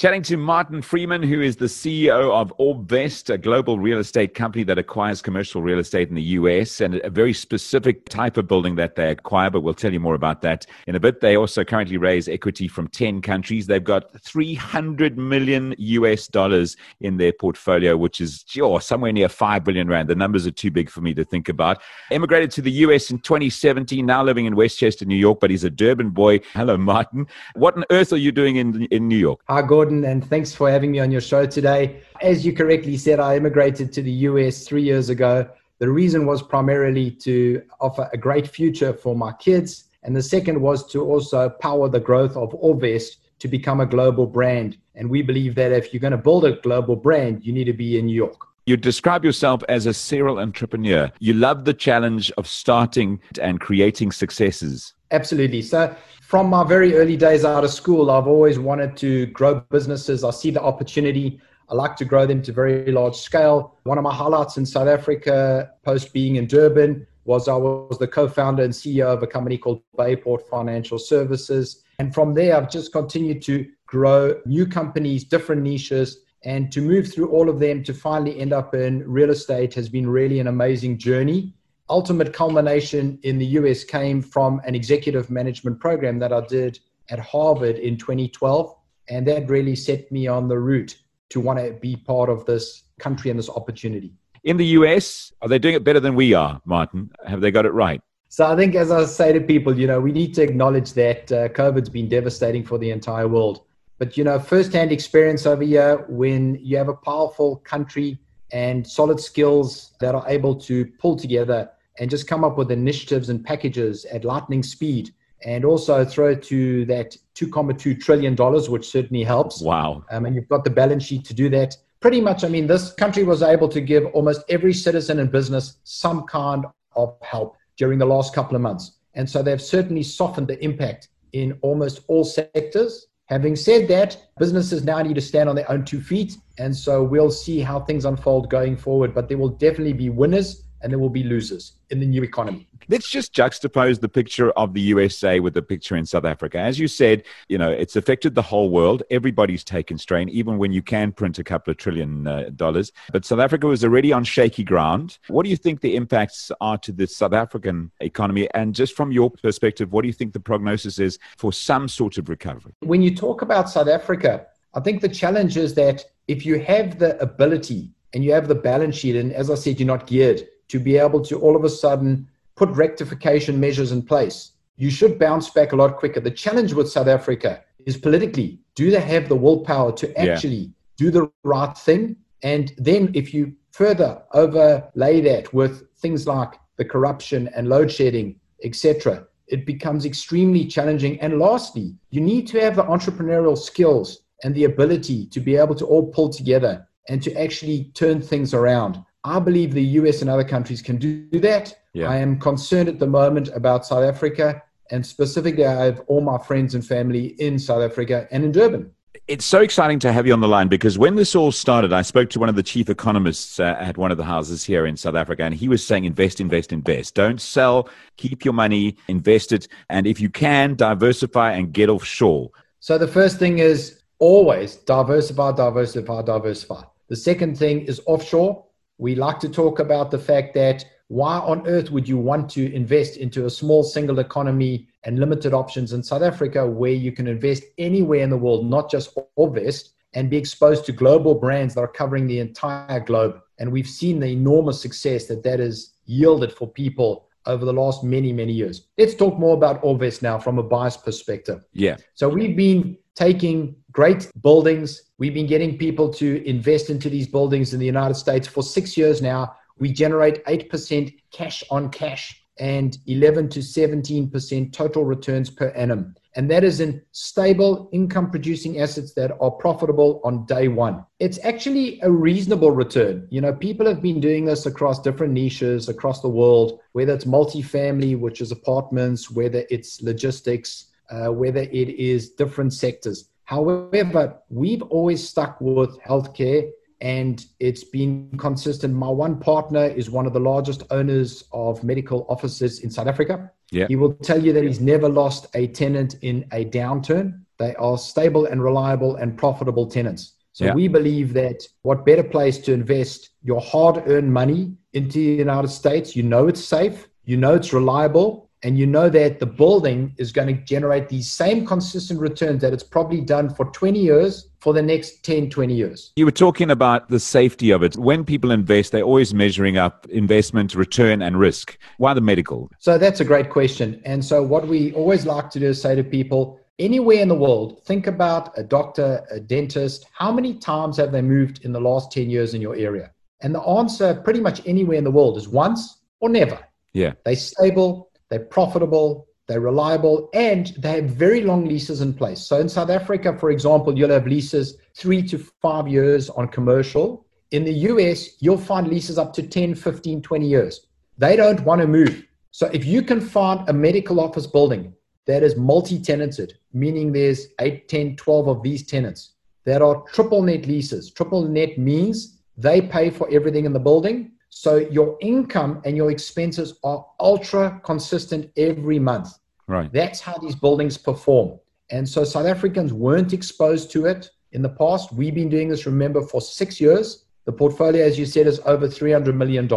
Chatting to Martin Freeman, who is the CEO of Orbvest, a global real estate company that acquires commercial real estate in the US and a very specific type of building that they acquire, but we'll tell you more about that in a bit. They also currently raise equity from 10 countries. They've got 300 million US dollars in their portfolio, which is sure, somewhere near 5 billion rand. The numbers are too big for me to think about. Emigrated to the US in 2017, now living in Westchester, New York, but he's a Durban boy. Hello, Martin. What on earth are you doing in, in New York? Hi, Gordon and thanks for having me on your show today. As you correctly said, I immigrated to the US three years ago. The reason was primarily to offer a great future for my kids. And the second was to also power the growth of Orbvest to become a global brand. And we believe that if you're going to build a global brand, you need to be in New York. You describe yourself as a serial entrepreneur. You love the challenge of starting and creating successes. Absolutely. So, from my very early days out of school, I've always wanted to grow businesses. I see the opportunity. I like to grow them to very large scale. One of my highlights in South Africa, post being in Durban, was I was the co-founder and CEO of a company called Bayport Financial Services. And from there, I've just continued to grow new companies, different niches, and to move through all of them to finally end up in real estate has been really an amazing journey ultimate culmination in the US came from an executive management program that I did at Harvard in 2012. And that really set me on the route to want to be part of this country and this opportunity. In the US, are they doing it better than we are, Martin? Have they got it right? So I think, as I say to people, you know, we need to acknowledge that uh, COVID's been devastating for the entire world. But, you know, firsthand experience over here when you have a powerful country and solid skills that are able to pull together and just come up with initiatives and packages at lightning speed and also throw to that $2.2 trillion, which certainly helps. Wow. Um, and you've got the balance sheet to do that. Pretty much, I mean, this country was able to give almost every citizen and business some kind of help during the last couple of months. And so they've certainly softened the impact in almost all sectors. Having said that, businesses now need to stand on their own two feet. And so we'll see how things unfold going forward. But there will definitely be winners and there will be losers in the new economy. Let's just juxtapose the picture of the USA with the picture in South Africa. As you said, you know, it's affected the whole world. Everybody's taken strain, even when you can print a couple of trillion uh, dollars. But South Africa was already on shaky ground. What do you think the impacts are to the South African economy? And just from your perspective, what do you think the prognosis is for some sort of recovery? When you talk about South Africa, I think the challenge is that if you have the ability and you have the balance sheet, and as I said, you're not geared to be able to all of a sudden put rectification measures in place, you should bounce back a lot quicker. The challenge with South Africa is politically, do they have the willpower to actually yeah. do the right thing? And then if you further overlay that with things like the corruption and load shedding, etc., it becomes extremely challenging. And lastly, you need to have the entrepreneurial skills and the ability to be able to all pull together and to actually turn things around. I believe the US and other countries can do that. Yeah. I am concerned at the moment about South Africa, and specifically, I have all my friends and family in South Africa and in Durban. It's so exciting to have you on the line because when this all started, I spoke to one of the chief economists uh, at one of the houses here in South Africa, and he was saying, invest, invest, invest. Don't sell, keep your money, invest it. And if you can, diversify and get offshore. So the first thing is always diversify, diversify, diversify. The second thing is offshore we like to talk about the fact that why on earth would you want to invest into a small single economy and limited options in South Africa where you can invest anywhere in the world, not just Orbvest, and be exposed to global brands that are covering the entire globe? And we've seen the enormous success that that has yielded for people over the last many, many years. Let's talk more about Orbvest now from a bias perspective. Yeah. So we've been taking great buildings. We've been getting people to invest into these buildings in the United States for six years now. We generate 8% cash on cash and 11 to 17% total returns per annum. And that is in stable income producing assets that are profitable on day one. It's actually a reasonable return. You know, people have been doing this across different niches across the world, whether it's multifamily, which is apartments, whether it's logistics, uh, whether it is different sectors. However, we've always stuck with healthcare and it's been consistent. My one partner is one of the largest owners of medical offices in South Africa. Yeah. He will tell you that he's never lost a tenant in a downturn. they are stable and reliable and profitable tenants. So yeah. we believe that what better place to invest your hard earned money into the United States? You know it's safe, you know it's reliable, and you know that the building is going to generate these same consistent returns that it's probably done for 20 years for the next 10 20 years. You were talking about the safety of it. When people invest they're always measuring up investment return and risk. Why the medical? So that's a great question. And so what we always like to do is say to people anywhere in the world think about a doctor a dentist how many times have they moved in the last 10 years in your area? And the answer pretty much anywhere in the world is once or never. Yeah. They're stable they're profitable, they're reliable, and they have very long leases in place. So in South Africa, for example, you'll have leases three to five years on commercial. In the US, you'll find leases up to 10, 15, 20 years. They don't want to move. So if you can find a medical office building that is multi-tenanted, meaning there's 8, 10, 12 of these tenants that are triple net leases. Triple net means they pay for everything in the building so your income and your expenses are ultra consistent every month. Right. That's how these buildings perform. And so South Africans weren't exposed to it in the past. We've been doing this, remember, for six years. The portfolio, as you said, is over $300 million.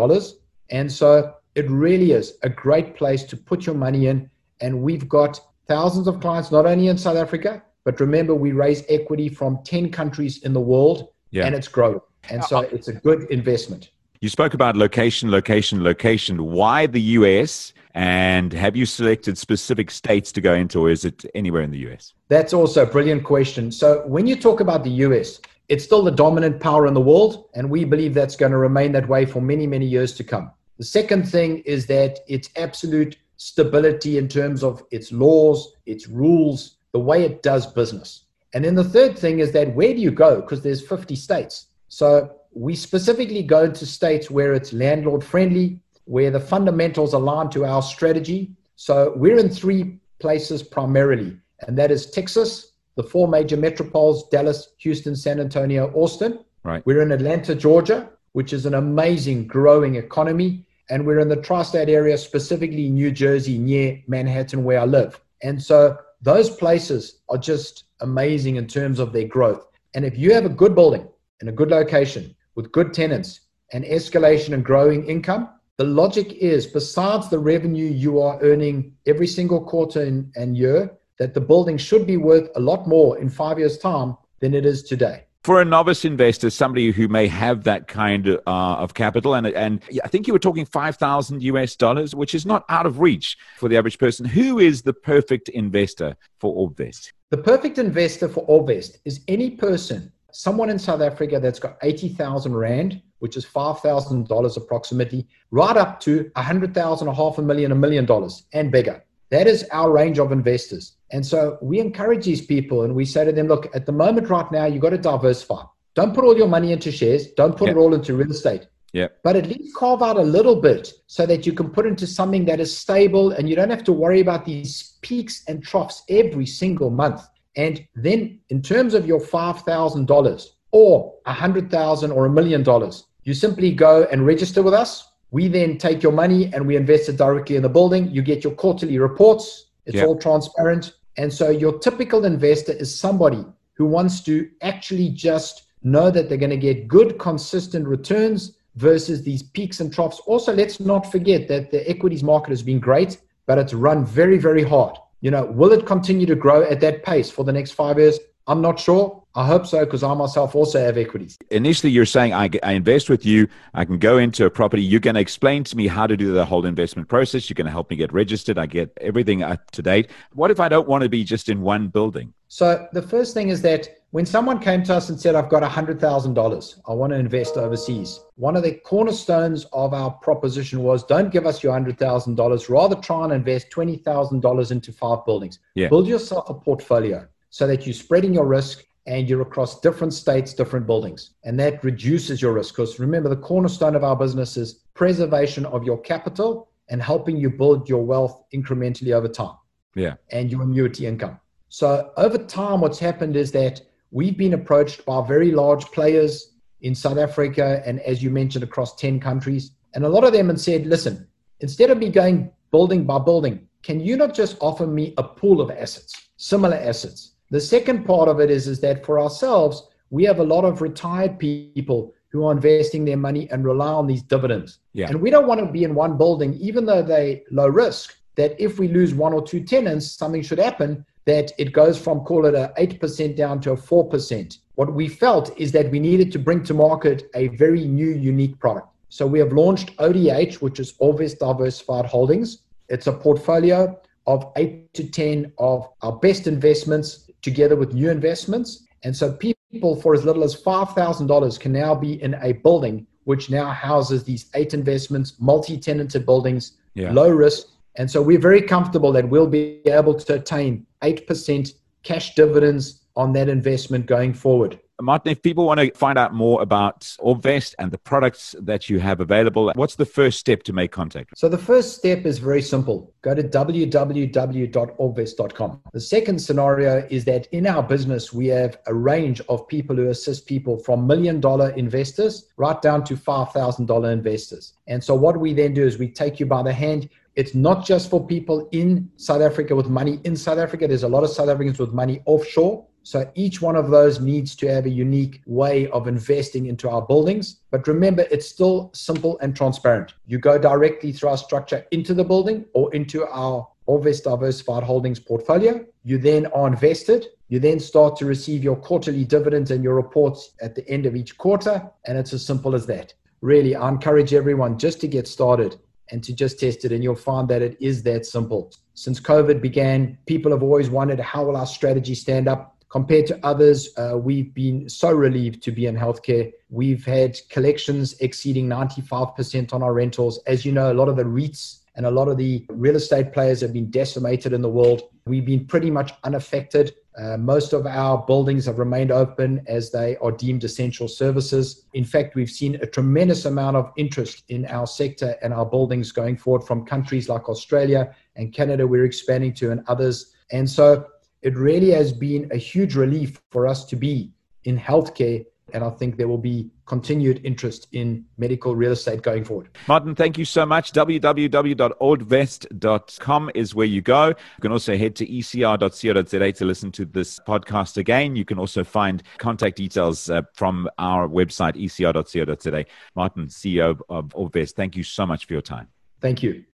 And so it really is a great place to put your money in. And we've got thousands of clients, not only in South Africa, but remember, we raise equity from 10 countries in the world yeah. and it's growing. And uh, so it's a good investment. You spoke about location, location, location. Why the US? And have you selected specific states to go into, or is it anywhere in the US? That's also a brilliant question. So, when you talk about the US, it's still the dominant power in the world, and we believe that's going to remain that way for many, many years to come. The second thing is that it's absolute stability in terms of its laws, its rules, the way it does business. And then the third thing is that where do you go? Because there's 50 states. So we specifically go to states where it's landlord friendly, where the fundamentals align to our strategy. So we're in three places primarily, and that is Texas, the four major metropoles Dallas, Houston, San Antonio, Austin. Right. We're in Atlanta, Georgia, which is an amazing growing economy. And we're in the tri state area, specifically New Jersey, near Manhattan, where I live. And so those places are just amazing in terms of their growth. And if you have a good building in a good location, with good tenants and escalation and growing income, the logic is besides the revenue you are earning every single quarter and, and year, that the building should be worth a lot more in five years' time than it is today for a novice investor, somebody who may have that kind of, uh, of capital, and and I think you were talking five thousand US dollars, which is not out of reach for the average person. Who is the perfect investor for Orbvest? The perfect investor for Orbvest is any person someone in South Africa that's got 80,000 Rand, which is $5,000 approximately, right up to 100,000, a half a million, a million dollars and bigger. That is our range of investors. And so we encourage these people and we say to them, look, at the moment right now, you've got to diversify. Don't put all your money into shares. Don't put it all into real estate. Yeah. But at least carve out a little bit so that you can put into something that is stable and you don't have to worry about these peaks and troughs every single month. And then, in terms of your $5,000 or 100,000 or a million dollars, you simply go and register with us. We then take your money and we invest it directly in the building. You get your quarterly reports, it's yep. all transparent. And so, your typical investor is somebody who wants to actually just know that they're going to get good, consistent returns versus these peaks and troughs. Also, let's not forget that the equities market has been great, but it's run very, very hard. You know, will it continue to grow at that pace for the next five years? I'm not sure. I hope so because I myself also have equities. Initially, you're saying I, I, invest with you. I can go into a property. You're going to explain to me how to do the whole investment process. You're going to help me get registered. I get everything up to date. What if I don't want to be just in one building? So, the first thing is that when someone came to us and said, I've got $100,000, I want to invest overseas, one of the cornerstones of our proposition was don't give us your $100,000, rather try and invest $20,000 into five buildings. Yeah. Build yourself a portfolio so that you're spreading your risk and you're across different states, different buildings. And that reduces your risk. Because remember, the cornerstone of our business is preservation of your capital and helping you build your wealth incrementally over time. Yeah. And your annuity income. So over time, what's happened is that we've been approached by very large players in South Africa and, as you mentioned, across 10 countries. And a lot of them have said, listen, instead of me going building by building, can you not just offer me a pool of assets, similar assets? The second part of it is, is that for ourselves, we have a lot of retired people who are investing their money and rely on these dividends. Yeah. And we don't want to be in one building, even though they low risk, that if we lose one or two tenants, something should happen, that it goes from call it a 8% down to a 4%. What we felt is that we needed to bring to market a very new, unique product. So we have launched ODH, which is Orbvest Diversified Holdings. It's a portfolio of eight to 10 of our best investments together with new investments. And so people for as little as $5,000 can now be in a building which now houses these eight investments, multi tenanted buildings, yeah. low risk. And so we're very comfortable that we'll be able to attain 8% cash dividends on that investment going forward. Martin, if people want to find out more about Orbvest and the products that you have available, what's the first step to make contact? So the first step is very simple. Go to www.orbvest.com. The second scenario is that in our business, we have a range of people who assist people from million dollar investors right down to $5,000 investors. And so what we then do is we take you by the hand. It's not just for people in South Africa with money in South Africa. There's a lot of South Africans with money offshore so each one of those needs to have a unique way of investing into our buildings. But remember, it's still simple and transparent. You go directly through our structure into the building or into our Orbvest Diversified Holdings portfolio. You then are invested. You then start to receive your quarterly dividends and your reports at the end of each quarter. And it's as simple as that. Really, I encourage everyone just to get started and to just test it. And you'll find that it is that simple. Since COVID began, people have always wondered how will our strategy stand up? Compared to others, uh, we've been so relieved to be in healthcare. We've had collections exceeding 95% on our rentals. As you know, a lot of the REITs and a lot of the real estate players have been decimated in the world. We've been pretty much unaffected. Uh, most of our buildings have remained open as they are deemed essential services. In fact, we've seen a tremendous amount of interest in our sector and our buildings going forward from countries like Australia and Canada, we're expanding to, and others. And so it really has been a huge relief for us to be in healthcare. And I think there will be continued interest in medical real estate going forward. Martin, thank you so much. www.orbvest.com is where you go. You can also head to ecr.co.za to listen to this podcast again. You can also find contact details uh, from our website, ecr.co.za. Martin, CEO of Orbvest, thank you so much for your time. Thank you.